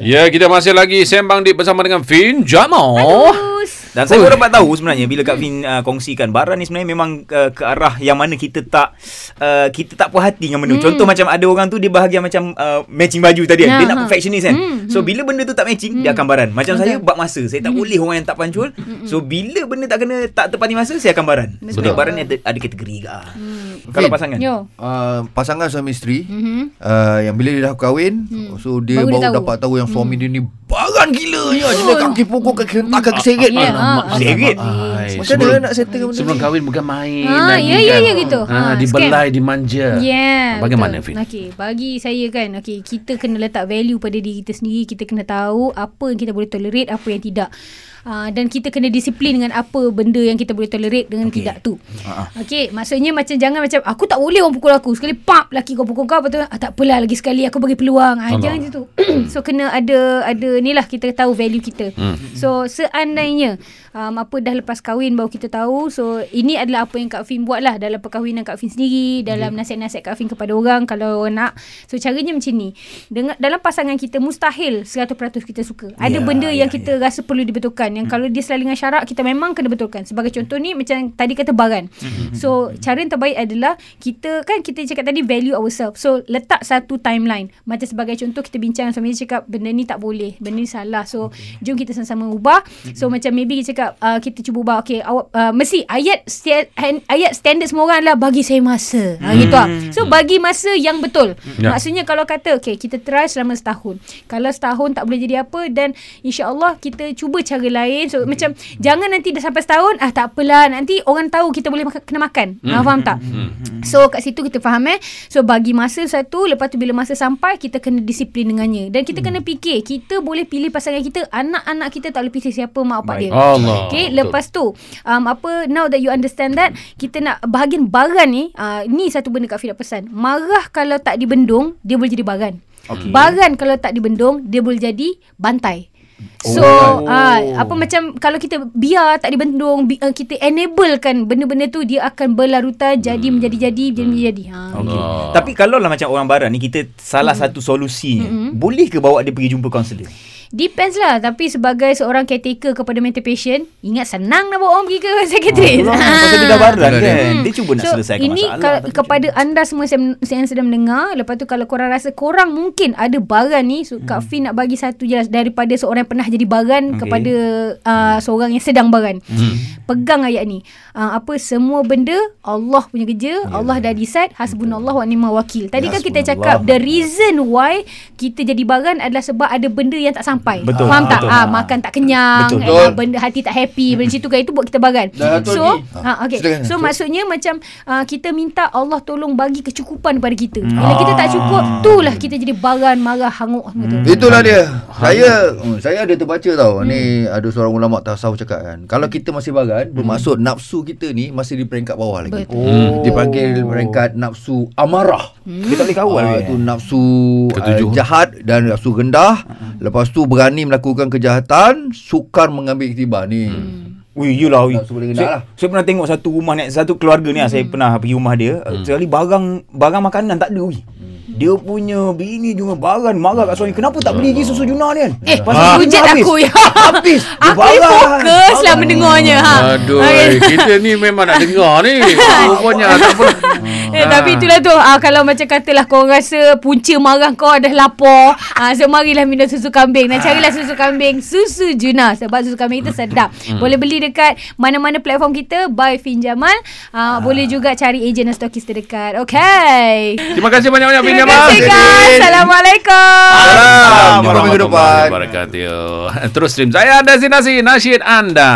Ya, kita masih lagi sembang di bersama dengan Fin Jamo. Terus. Dan saya baru dapat tahu sebenarnya bila Kak Fin uh, kongsikan Baran ni sebenarnya memang uh, ke arah yang mana kita tak uh, kita tak puas hati dengan benda. Hmm. Contoh macam ada orang tu dia bahagian macam uh, matching baju tadi kan. Dia Ya, nak ha. perfectionist kan. Hmm, So bila benda tu tak matching dia akan baran. Macam Betul. saya bab masa. Saya tak boleh orang yang tak pancul. So bila benda tak kena tak tepati masa saya akan baran. So Betul. baran ni ada, ada kategori ke. Kalau Fin. pasangan. Yo. Uh, pasangan suami isteri Mhm. uh, yang bila dia dah kahwin so dia Baru baru, dia tahu. dapat tahu yang suami dia ni baran gila ya dia kaki pukul kaki hentak kaki seret Alamak. ha. Serit. Ai, macam sebelum, mana nak settle benda sebelum ni kahwin bukan main Ha, lagi ya, ya, kan. ya, gitu. Ha, Ha, dibelai, dimanja. Yeah. Bagaimana. Fin? Okey, bagi saya kan, okey, kita kena letak value pada diri kita sendiri. Kita kena tahu apa yang kita boleh tolerate, apa yang tidak. Uh, dan kita kena disiplin dengan apa benda yang kita boleh tolerate dengan okay. Tidak tu. Ha-ha. Okey, maksudnya macam jangan macam aku tak boleh orang pukul aku. Sekali pap laki kau pukul kau betul. Ah, tak apalah lagi sekali aku bagi peluang. Ah, jangan macam tu. so kena ada ada ni lah kita tahu value kita. Hmm. So seandainya um, apa dah lepas kahwin baru kita tahu. So ini adalah apa yang Kak Fin buat lah dalam perkahwinan Kak Fin sendiri, dalam nasihat-nasihat Kak Fin kepada orang kalau orang nak. So caranya macam ni. Dengan dalam pasangan kita mustahil 100% kita suka. Ada Ya, benda ya, yang kita rasa perlu dibetulkan. Yang kalau dia selalu dengan syarat kita memang kena betulkan. Sebagai contoh ni macam tadi kata baran. So cara yang terbaik adalah kita kan kita cakap tadi value ourselves. So letak satu timeline. Macam sebagai contoh kita bincang suami dia cakap benda ni tak boleh, benda ni salah. So jom kita sama-sama ubah. So macam maybe kita cakap uh, kita cuba ubah. Okay awak uh, mesti ayat ayat standard semua orang adalah bagi saya masa. Ha, gitu lah. So bagi masa yang betul. Ya. Maksudnya kalau kata okay kita try selama setahun. Kalau setahun tak boleh jadi apa dan insya-Allah kita cuba cara lain. So macam jangan nanti dah sampai setahun ah tak apalah nanti orang tahu kita boleh makan, kena makan. Hmm. Ah, faham tak? So kat situ kita faham eh. So bagi masa satu lepas tu bila masa sampai kita kena disiplin dengannya. Dan kita kena fikir kita boleh pilih pasangan kita anak-anak kita tak boleh pilih siapa mak bapak dia. Allah. Okay, lepas tu um, apa now that you understand that kita nak bahagian baran ni uh, ni satu benda Kak Fida pesan. Marah kalau tak dibendung dia boleh jadi baran. Okey. Baran kalau tak dibendung dia boleh jadi bantai. So Oh. ah apa macam kalau kita biar tak dibendung bi, uh, kita enablekan benda-benda tu dia akan berlarutan jadi menjadi-jadi jadi menjadi. Ha. Okey. Allah. Tapi kalau lah macam orang baran ni kita salah satu solusinya. Boleh ke bawa dia pergi jumpa kaunselor? Depends lah. Tapi sebagai seorang caretaker Kepada mental patient Ingat senang nak bawa orang pergi ke psychiatrist Ah, Pasal dia dah baran kan. Dia cuba nak so, selesaikan ini masalah. ka- tapi kepada anda semua yang, yang sedang mendengar Lepas tu kalau korang rasa Korang mungkin ada baran ni so, Kak Fin nak bagi satu je lah, Daripada seorang yang pernah jadi baran Okey. Kepada uh, seorang yang sedang baran. Pegang ayat ni. Uh, Apa semua benda Allah punya kerja Allah dah decide Hasbunallah wa ni'mal wakil. Tadi kan kita cakap The reason why Kita jadi baran adalah sebab Ada benda yang tak sampai Betul, Faham tak? betul. Ah, makan tak kenyang Betul. eh, ah, Benda hati tak happy Benda situ kan Itu buat kita Dah atur So ha, okay. Silakan. So maksudnya macam uh, Kita minta Allah tolong bagi kecukupan kepada kita Bila kita tak cukup Itulah kita jadi baran Marah hanguk gitu. Itulah dia. Saya hmm, saya ada terbaca tau. Ni ada seorang ulama tasawuf cakap kan. Kalau kita masih baran, bermaksud nafsu kita ni masih di peringkat bawah lagi. Betul. Hmm. Dipanggil peringkat nafsu amarah. Dia tak boleh kawal Ah, dia. tu nafsu Ketujuh. uh, jahat dan nafsu rendah. Lepas tu berani melakukan kejahatan, sukar mengambil iktibar ni. Ui, yelah. Ui. Saya, lah. saya pernah tengok satu rumah ni, satu keluarga ni hmm. saya pernah pergi rumah dia. Hmm. Sekali barang barang makanan tak ada. Ui. Dia punya bini juga baran marah kat suami. Kenapa tak beli lagi susu Juna ni kan? Eh, Pasal hujat duitnya habis. aku ya. Habis. Dia Aku ni fokus lah mendengarnya ha. Aduh, Okay. kita ni memang nak dengar ni. Rupanya tak apa. Eh, tapi itulah tu ah, Kalau macam katalah Kau rasa Punca marah kau dah lapar ah, So marilah minum susu kambing Dan carilah susu kambing Susu Juna Sebab susu kambing itu sedap Boleh beli dekat Mana-mana platform kita By Fin Jamal ah, Boleh juga cari Ejen dan stokis terdekat Okay Terima kasih banyak-banyak Terima kasih guys Assalamualaikum Salam. Warahmatullahi wabarakatuh. Terus stream saya destinasi nasyid anda.